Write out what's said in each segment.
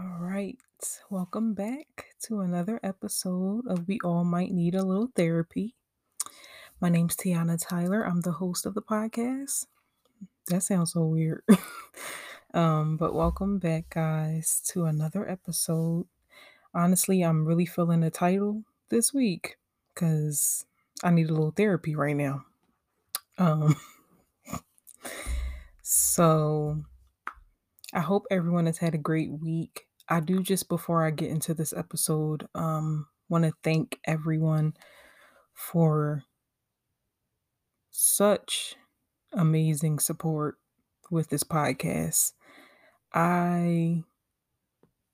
All right. Welcome back to another episode of We All Might Need a Little Therapy. My name's Tiana Tyler. I'm the host of the podcast. That sounds so weird. um, but welcome back, guys, to another episode. Honestly, I'm really feeling the title this week because I need a little therapy right now. Um, so I hope everyone has had a great week. I do just before I get into this episode, um, want to thank everyone for such amazing support with this podcast. I,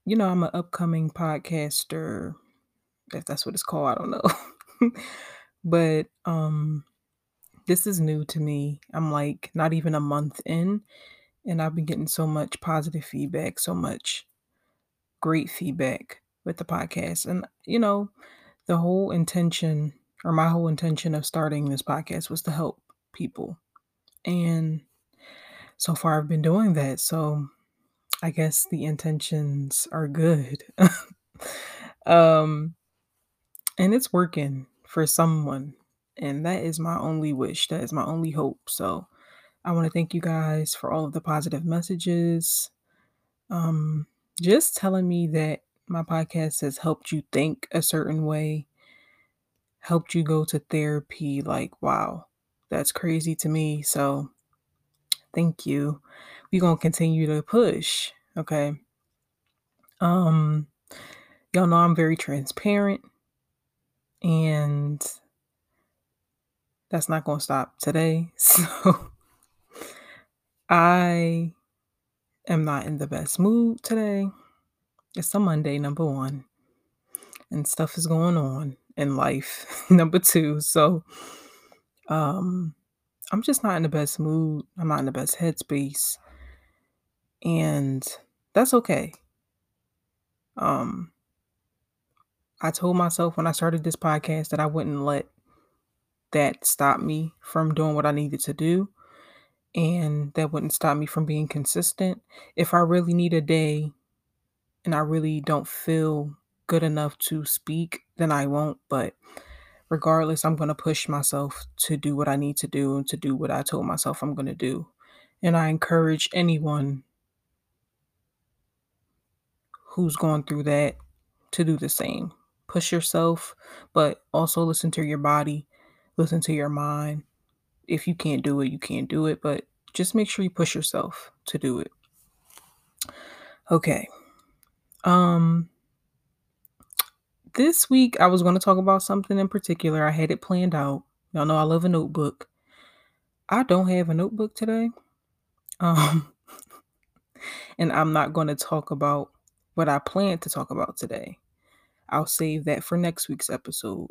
you know, I'm an upcoming podcaster, if that's what it's called, I don't know. but um this is new to me. I'm like not even a month in, and I've been getting so much positive feedback, so much great feedback with the podcast. And, you know, the whole intention or my whole intention of starting this podcast was to help people. And so far I've been doing that. So I guess the intentions are good. um and it's working for someone. And that is my only wish. That is my only hope. So I want to thank you guys for all of the positive messages. Um just telling me that my podcast has helped you think a certain way, helped you go to therapy. Like, wow, that's crazy to me. So, thank you. We're going to continue to push. Okay. Um, y'all know I'm very transparent, and that's not going to stop today. So, I am not in the best mood today. It's a Monday, number one, and stuff is going on in life, number two. So, um, I'm just not in the best mood. I'm not in the best headspace, and that's okay. Um, I told myself when I started this podcast that I wouldn't let that stop me from doing what I needed to do and that wouldn't stop me from being consistent. If I really need a day and I really don't feel good enough to speak, then I won't. But regardless, I'm going to push myself to do what I need to do and to do what I told myself I'm going to do. And I encourage anyone who's going through that to do the same. Push yourself, but also listen to your body, listen to your mind. If you can't do it, you can't do it, but just make sure you push yourself to do it. Okay. Um this week I was going to talk about something in particular. I had it planned out. Y'all know I love a notebook. I don't have a notebook today. Um and I'm not going to talk about what I plan to talk about today. I'll save that for next week's episode.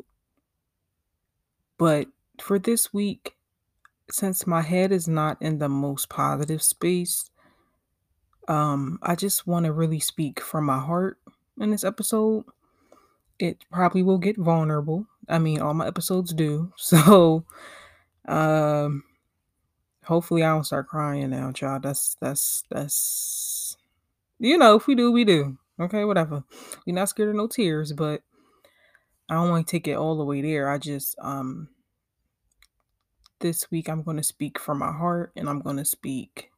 But for this week, since my head is not in the most positive space, um, I just want to really speak from my heart in this episode. It probably will get vulnerable. I mean, all my episodes do. So, um, hopefully I don't start crying now, child. That's that's that's you know, if we do, we do. Okay, whatever. We're not scared of no tears, but I don't want to take it all the way there. I just um this week I'm going to speak from my heart and I'm going to speak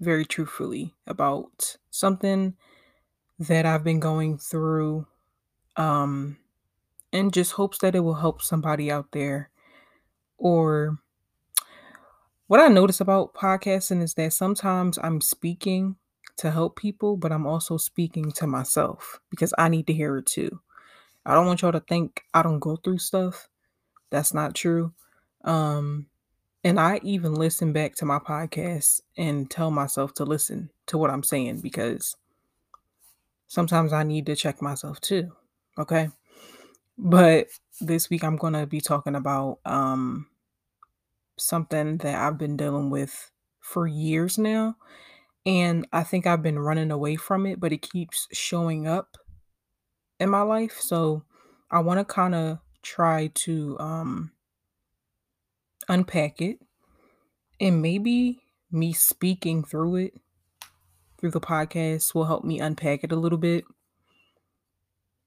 very truthfully about something that I've been going through um and just hopes that it will help somebody out there or what I notice about podcasting is that sometimes I'm speaking to help people, but I'm also speaking to myself because I need to hear it too. I don't want y'all to think I don't go through stuff. That's not true. Um and I even listen back to my podcast and tell myself to listen to what I'm saying because sometimes I need to check myself too. Okay. But this week I'm going to be talking about um, something that I've been dealing with for years now. And I think I've been running away from it, but it keeps showing up in my life. So I want to kind of try to um, unpack it and maybe me speaking through it through the podcast will help me unpack it a little bit.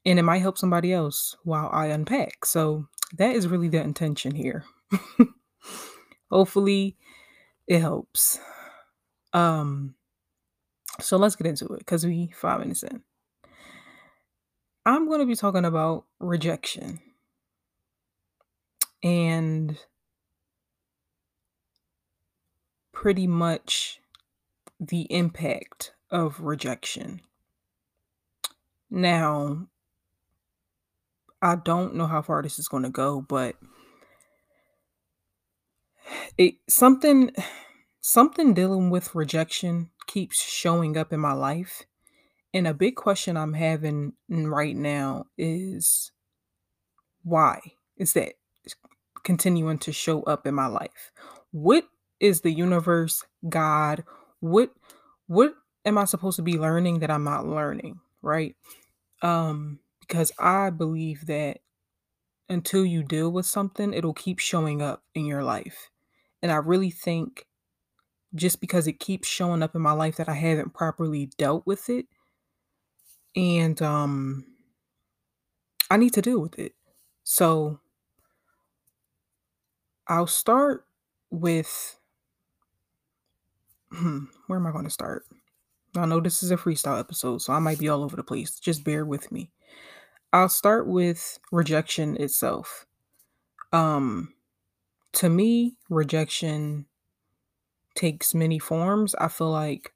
And it might help somebody else while I unpack. So that is really the intention here. Hopefully it helps. Um so let's get into it because we five minutes in. I'm going to be talking about rejection and pretty much the impact of rejection. Now, I don't know how far this is going to go, but it something something dealing with rejection keeps showing up in my life. And a big question I'm having right now is why is that continuing to show up in my life? What is the universe, God, what what am I supposed to be learning that I'm not learning, right? Um because I believe that until you deal with something, it'll keep showing up in your life. And I really think just because it keeps showing up in my life that I haven't properly dealt with it and um I need to deal with it. So I'll start with where am I going to start? I know this is a freestyle episode, so I might be all over the place. Just bear with me. I'll start with rejection itself. Um to me, rejection takes many forms. I feel like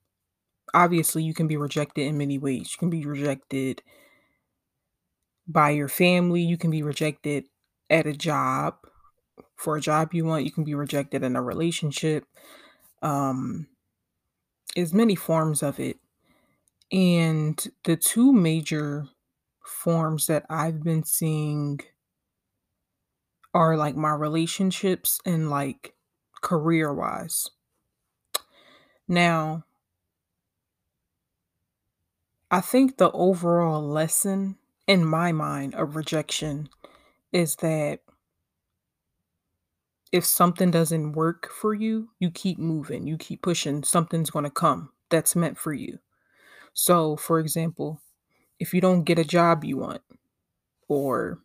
obviously you can be rejected in many ways. You can be rejected by your family, you can be rejected at a job for a job you want, you can be rejected in a relationship. Um there's many forms of it. And the two major forms that I've been seeing are like my relationships and like career wise. Now, I think the overall lesson in my mind of rejection is that if something doesn't work for you, you keep moving, you keep pushing, something's going to come that's meant for you. So, for example, if you don't get a job you want, or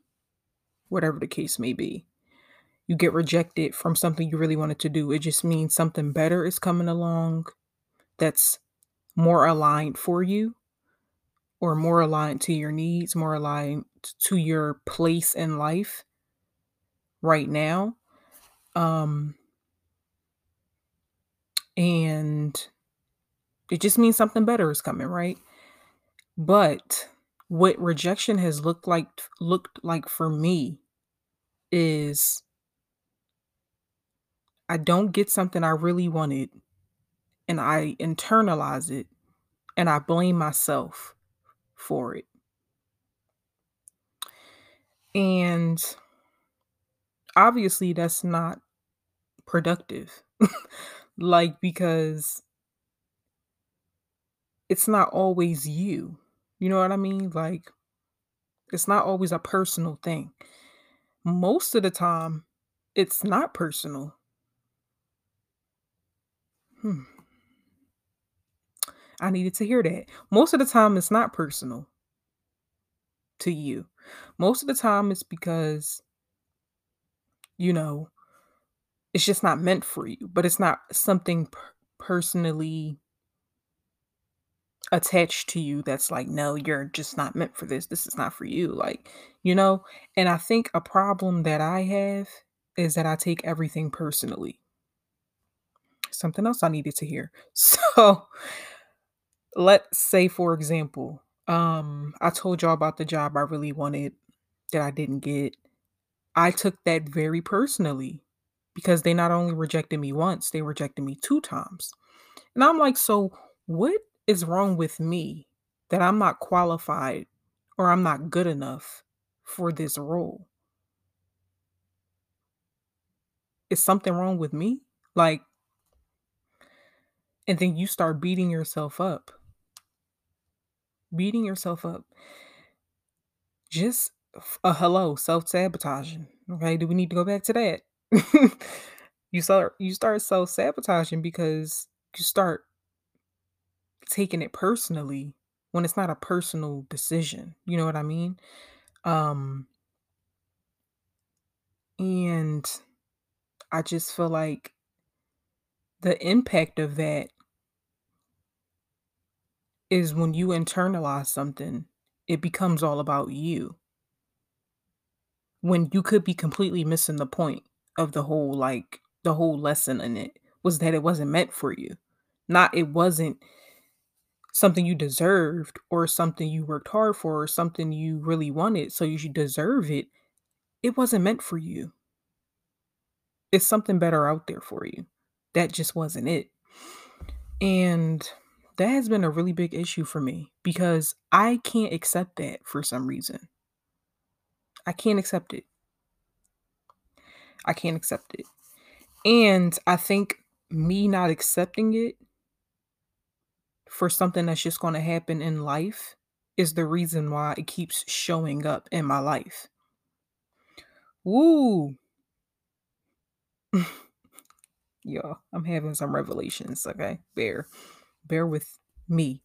whatever the case may be, you get rejected from something you really wanted to do. It just means something better is coming along that's more aligned for you or more aligned to your needs, more aligned to your place in life right now. Um and it just means something better is coming, right? But what rejection has looked like looked like for me is I don't get something I really wanted and I internalize it and I blame myself for it. And obviously that's not productive. like because it's not always you. You know what I mean? Like it's not always a personal thing. Most of the time it's not personal. Hmm. I needed to hear that. Most of the time it's not personal to you. Most of the time it's because you know, it's just not meant for you, but it's not something per- personally attached to you that's like, no, you're just not meant for this. This is not for you. Like, you know, and I think a problem that I have is that I take everything personally. Something else I needed to hear. So, let's say, for example, um, I told y'all about the job I really wanted that I didn't get. I took that very personally because they not only rejected me once, they rejected me two times. And I'm like, so what is wrong with me that I'm not qualified or I'm not good enough for this role? Is something wrong with me? Like, and then you start beating yourself up. Beating yourself up. Just a hello, self-sabotaging. Okay, do we need to go back to that? you start you start self-sabotaging because you start taking it personally when it's not a personal decision. You know what I mean? Um and I just feel like the impact of that is when you internalize something, it becomes all about you. When you could be completely missing the point of the whole like the whole lesson in it was that it wasn't meant for you. Not it wasn't something you deserved or something you worked hard for or something you really wanted, so you should deserve it. It wasn't meant for you. It's something better out there for you. That just wasn't it. And that has been a really big issue for me because I can't accept that for some reason. I can't accept it. I can't accept it. And I think me not accepting it for something that's just going to happen in life is the reason why it keeps showing up in my life. Woo. Yo, I'm having some revelations, okay? Bear. Bear with me.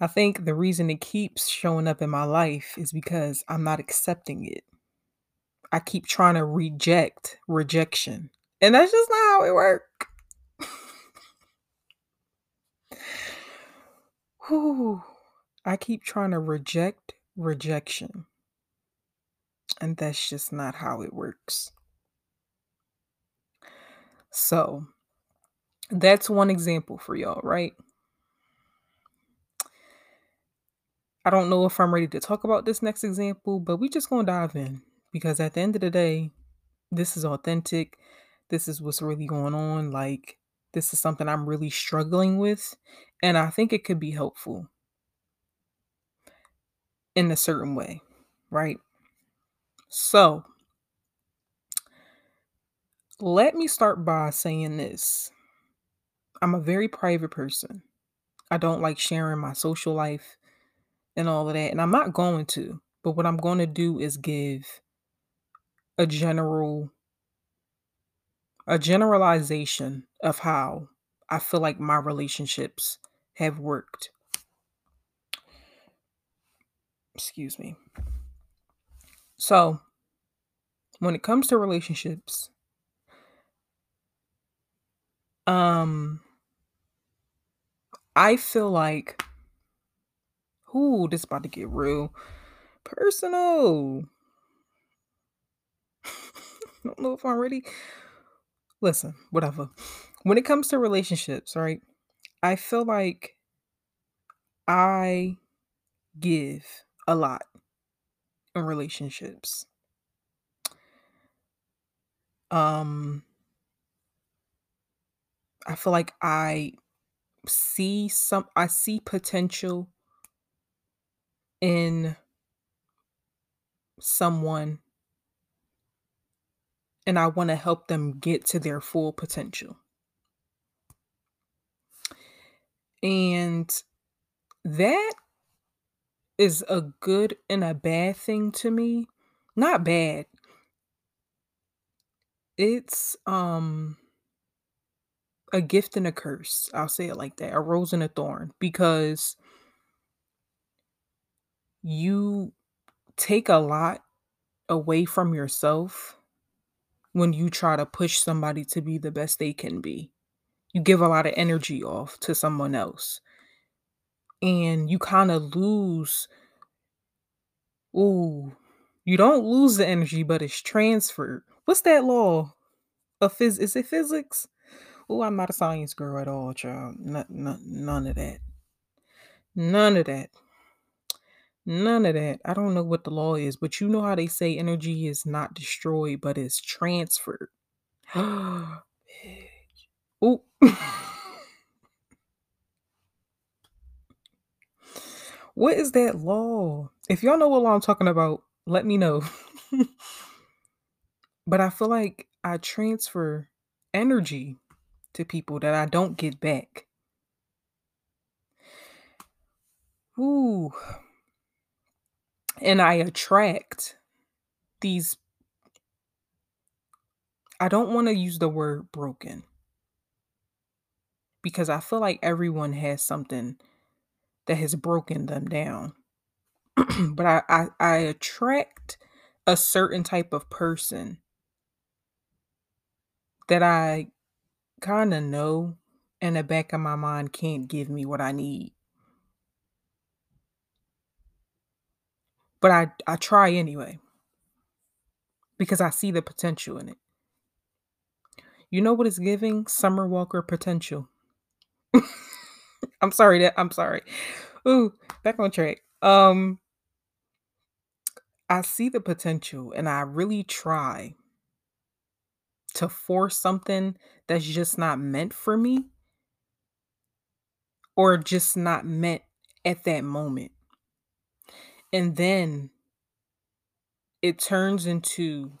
I think the reason it keeps showing up in my life is because I'm not accepting it. I keep trying to reject rejection. And that's just not how it works. I keep trying to reject rejection. And that's just not how it works. So, that's one example for y'all, right? I don't know if I'm ready to talk about this next example, but we just going to dive in because at the end of the day, this is authentic. This is what's really going on. Like, this is something I'm really struggling with, and I think it could be helpful in a certain way, right? So, let me start by saying this. I'm a very private person. I don't like sharing my social life and all of that, and I'm not going to. But what I'm going to do is give a general a generalization of how I feel like my relationships have worked. Excuse me. So, when it comes to relationships, um I feel like ooh, this about to get real personal. I don't know if I'm ready. Listen, whatever. When it comes to relationships, right? I feel like I give a lot in relationships. Um I feel like I see some I see potential in someone and I want to help them get to their full potential. And that is a good and a bad thing to me. Not bad. It's um a gift and a curse. I'll say it like that. A rose and a thorn because you take a lot away from yourself when you try to push somebody to be the best they can be. You give a lot of energy off to someone else. And you kind of lose. Ooh, you don't lose the energy, but it's transferred. What's that law of phys? Is it physics? Oh, I'm not a science girl at all, child. N- n- none of that. None of that. None of that. I don't know what the law is, but you know how they say energy is not destroyed, but it's transferred. oh. what is that law? If y'all know what law I'm talking about, let me know. but I feel like I transfer energy to people that I don't get back. Ooh. And I attract these I don't want to use the word broken. because I feel like everyone has something that has broken them down. but I, I I attract a certain type of person that I kind of know in the back of my mind can't give me what I need. But I I try anyway because I see the potential in it. You know what is giving Summer Walker potential? I'm sorry that I'm sorry. Ooh, back on track. Um I see the potential and I really try to force something that's just not meant for me or just not meant at that moment. And then it turns into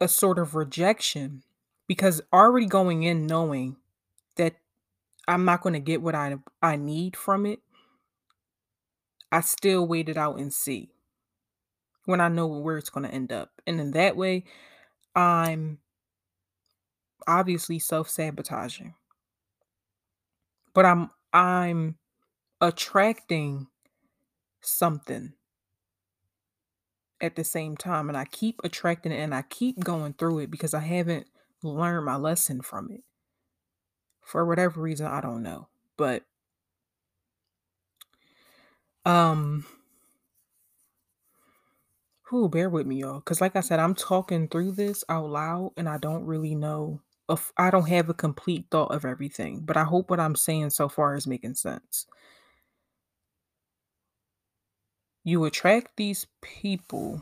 a sort of rejection because already going in knowing that I'm not going to get what I I need from it, I still wait it out and see when I know where it's going to end up. And in that way, I'm obviously self-sabotaging. But I'm I'm attracting something at the same time and I keep attracting it and I keep going through it because I haven't learned my lesson from it. For whatever reason, I don't know. But um who bear with me y'all cuz like I said I'm talking through this out loud and I don't really know if I don't have a complete thought of everything, but I hope what I'm saying so far is making sense. You attract these people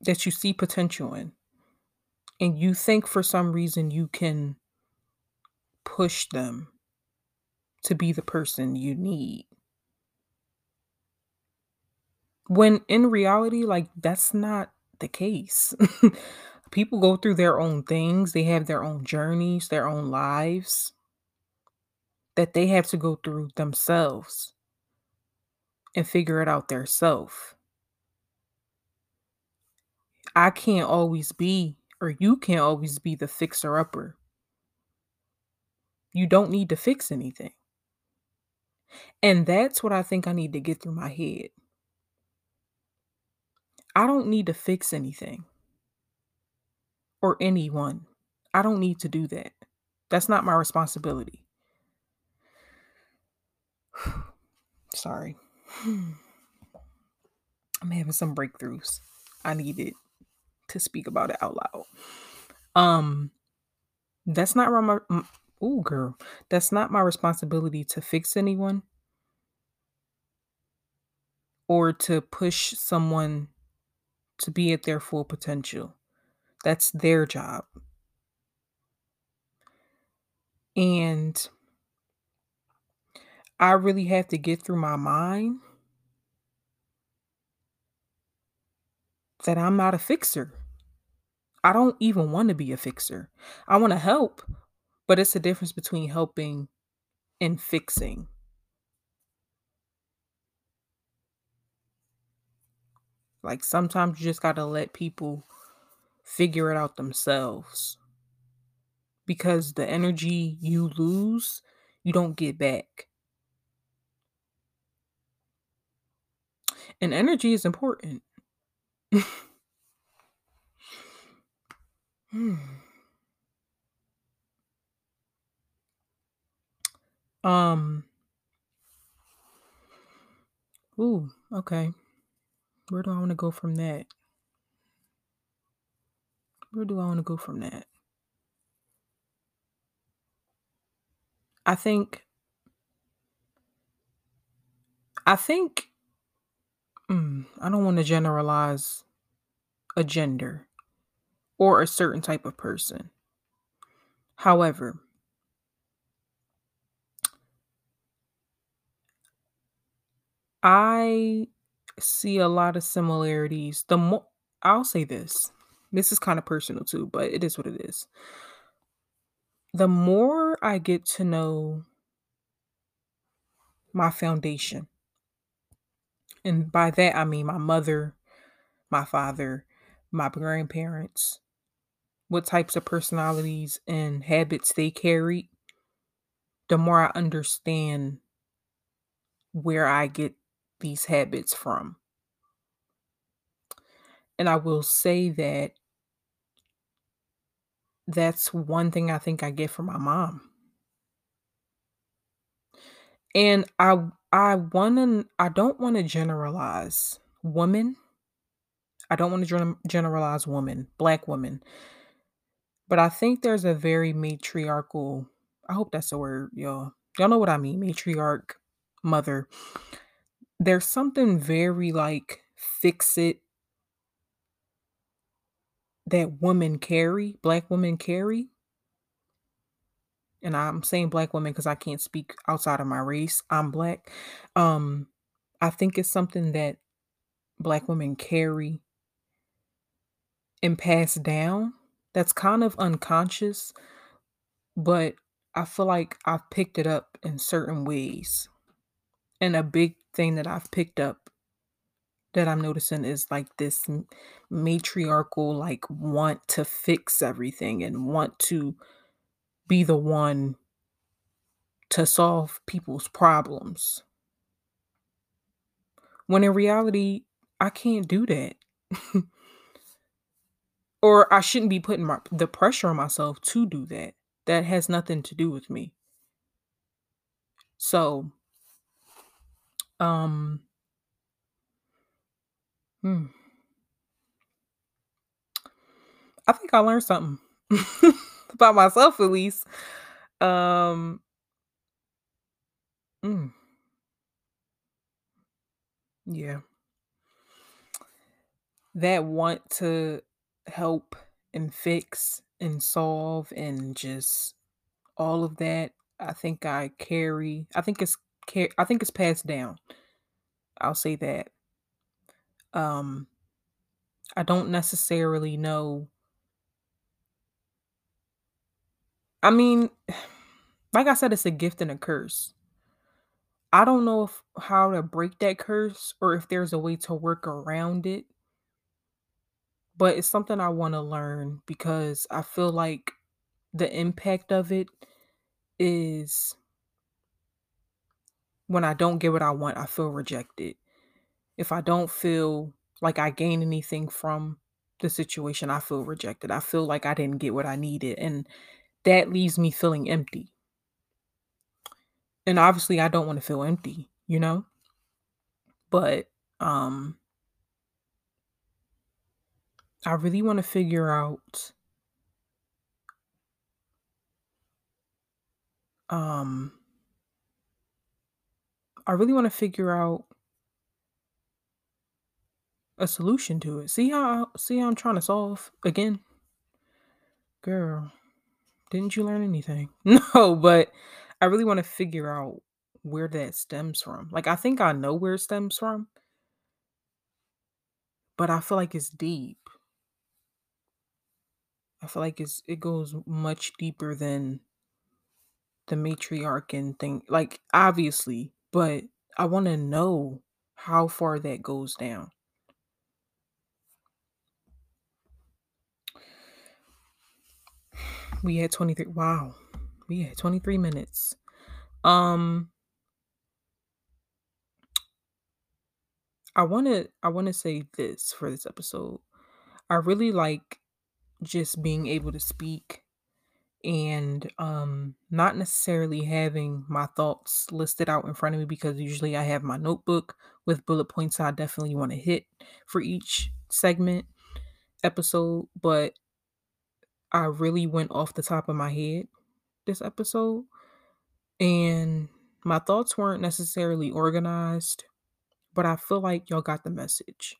that you see potential in and you think for some reason you can push them to be the person you need. When in reality, like that's not the case. People go through their own things, they have their own journeys, their own lives that they have to go through themselves and figure it out themselves. I can't always be, or you can't always be the fixer upper. You don't need to fix anything. And that's what I think I need to get through my head. I don't need to fix anything or anyone. I don't need to do that. That's not my responsibility. Sorry. I'm having some breakthroughs. I needed to speak about it out loud. Um that's not my oh girl. That's not my responsibility to fix anyone or to push someone to be at their full potential. That's their job. And I really have to get through my mind that I'm not a fixer. I don't even want to be a fixer. I want to help, but it's a difference between helping and fixing. Like sometimes you just got to let people figure it out themselves. Because the energy you lose, you don't get back. And energy is important. Um. Ooh, okay. Where do I want to go from that? Where do I want to go from that? I think I think mm, I don't want to generalize a gender or a certain type of person. However, I see a lot of similarities. The more I'll say this. This is kind of personal too, but it is what it is. The more I get to know my foundation, and by that I mean my mother, my father, my grandparents, what types of personalities and habits they carried, the more I understand where I get these habits from. And I will say that that's one thing I think I get from my mom. And I I wanna I don't wanna generalize women. I don't wanna gen generalize women, black women. But I think there's a very matriarchal I hope that's a word, y'all. Y'all know what I mean, matriarch, mother. There's something very, like, fix it that women carry, black women carry. And I'm saying black women because I can't speak outside of my race. I'm black. Um, I think it's something that black women carry and pass down that's kind of unconscious, but I feel like I've picked it up in certain ways. And a big thing that I've picked up that I'm noticing is like this matriarchal, like, want to fix everything and want to be the one to solve people's problems. When in reality, I can't do that. or I shouldn't be putting my, the pressure on myself to do that. That has nothing to do with me. So, um, hmm, I think I learned something about myself at least. Um, mm, yeah, that want to help and fix and solve and just all of that. I think I carry. I think it's I think it's passed down. I'll say that. Um, I don't necessarily know. I mean, like I said, it's a gift and a curse. I don't know if how to break that curse or if there's a way to work around it, but it's something I want to learn because I feel like the impact of it is when I don't get what I want, I feel rejected. If I don't feel like I gain anything from the situation, I feel rejected. I feel like I didn't get what I needed. And that leaves me feeling empty. And obviously I don't want to feel empty, you know? But um I really want to figure out um I really want to figure out a solution to it. See how see how I'm trying to solve again? Girl, didn't you learn anything? No, but I really want to figure out where that stems from. Like I think I know where it stems from, but I feel like it's deep. I feel like it's it goes much deeper than the matriarch and thing. Like obviously, but I want to know how far that goes down. We had 23 wow. We had 23 minutes. Um I want to I want to say this for this episode. I really like just being able to speak and um not necessarily having my thoughts listed out in front of me because usually I have my notebook with bullet points I definitely want to hit for each segment episode, but I really went off the top of my head this episode and my thoughts weren't necessarily organized, but I feel like y'all got the message.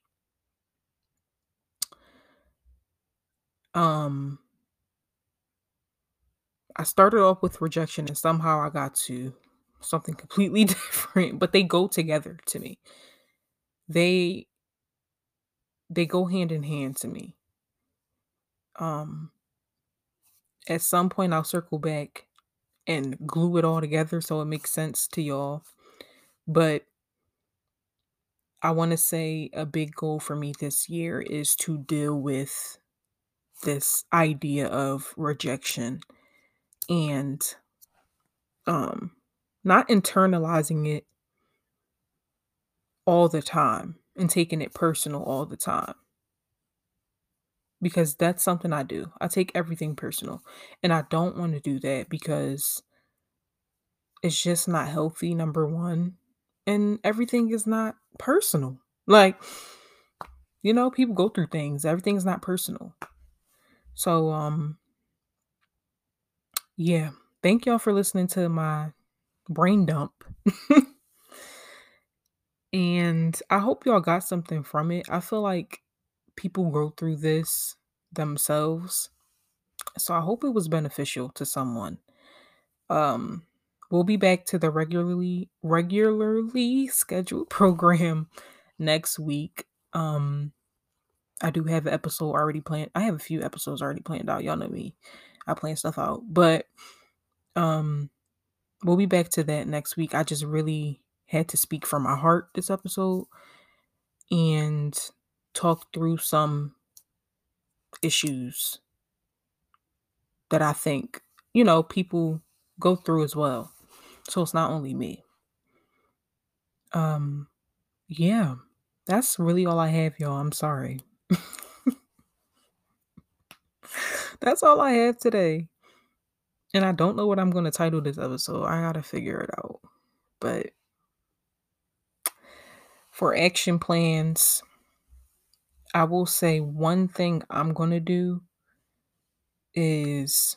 Um I started off with rejection and somehow I got to something completely different, but they go together to me. They they go hand in hand to me. Um at some point I'll circle back and glue it all together so it makes sense to y'all. But I want to say a big goal for me this year is to deal with this idea of rejection and um not internalizing it all the time and taking it personal all the time because that's something I do. I take everything personal and I don't want to do that because it's just not healthy number 1 and everything is not personal. Like you know, people go through things. Everything's not personal. So um yeah, thank y'all for listening to my brain dump. and I hope y'all got something from it. I feel like people go through this themselves. So I hope it was beneficial to someone. Um we'll be back to the regularly regularly scheduled program next week. Um I do have an episode already planned. I have a few episodes already planned out. Y'all know me. I plan stuff out. But um we'll be back to that next week. I just really had to speak from my heart this episode and talk through some issues that I think, you know, people go through as well. So it's not only me. Um yeah. That's really all I have, y'all. I'm sorry. That's all I have today. And I don't know what I'm going to title this episode. I got to figure it out. But for action plans, I will say one thing I'm going to do is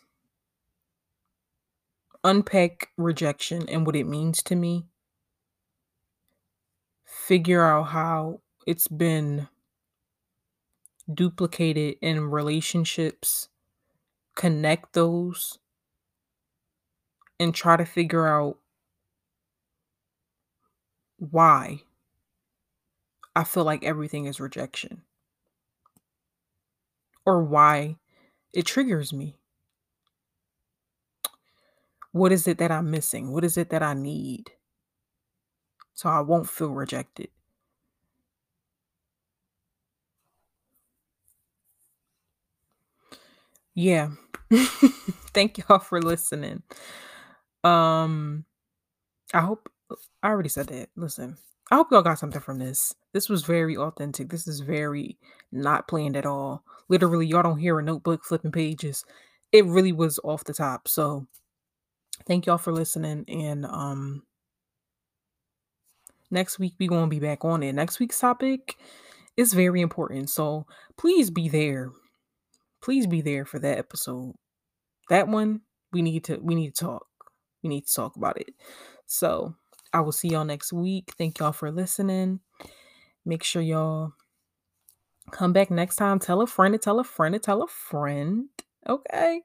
unpack rejection and what it means to me. Figure out how it's been duplicated in relationships, connect those, and try to figure out why I feel like everything is rejection or why it triggers me. What is it that I'm missing? What is it that I need? So I won't feel rejected. Yeah. Thank y'all for listening. Um I hope I already said that. Listen. I hope y'all got something from this. This was very authentic. This is very not planned at all. Literally, y'all don't hear a notebook flipping pages. It really was off the top. So thank y'all for listening. And um next week we gonna be back on it. Next week's topic is very important. So please be there. Please be there for that episode. That one we need to we need to talk. We need to talk about it. So I will see y'all next week. Thank y'all for listening. Make sure y'all come back next time. Tell a friend to tell a friend to tell a friend. Okay.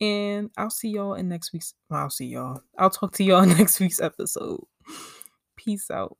And I'll see y'all in next week's. I'll see y'all. I'll talk to y'all next week's episode. Peace out.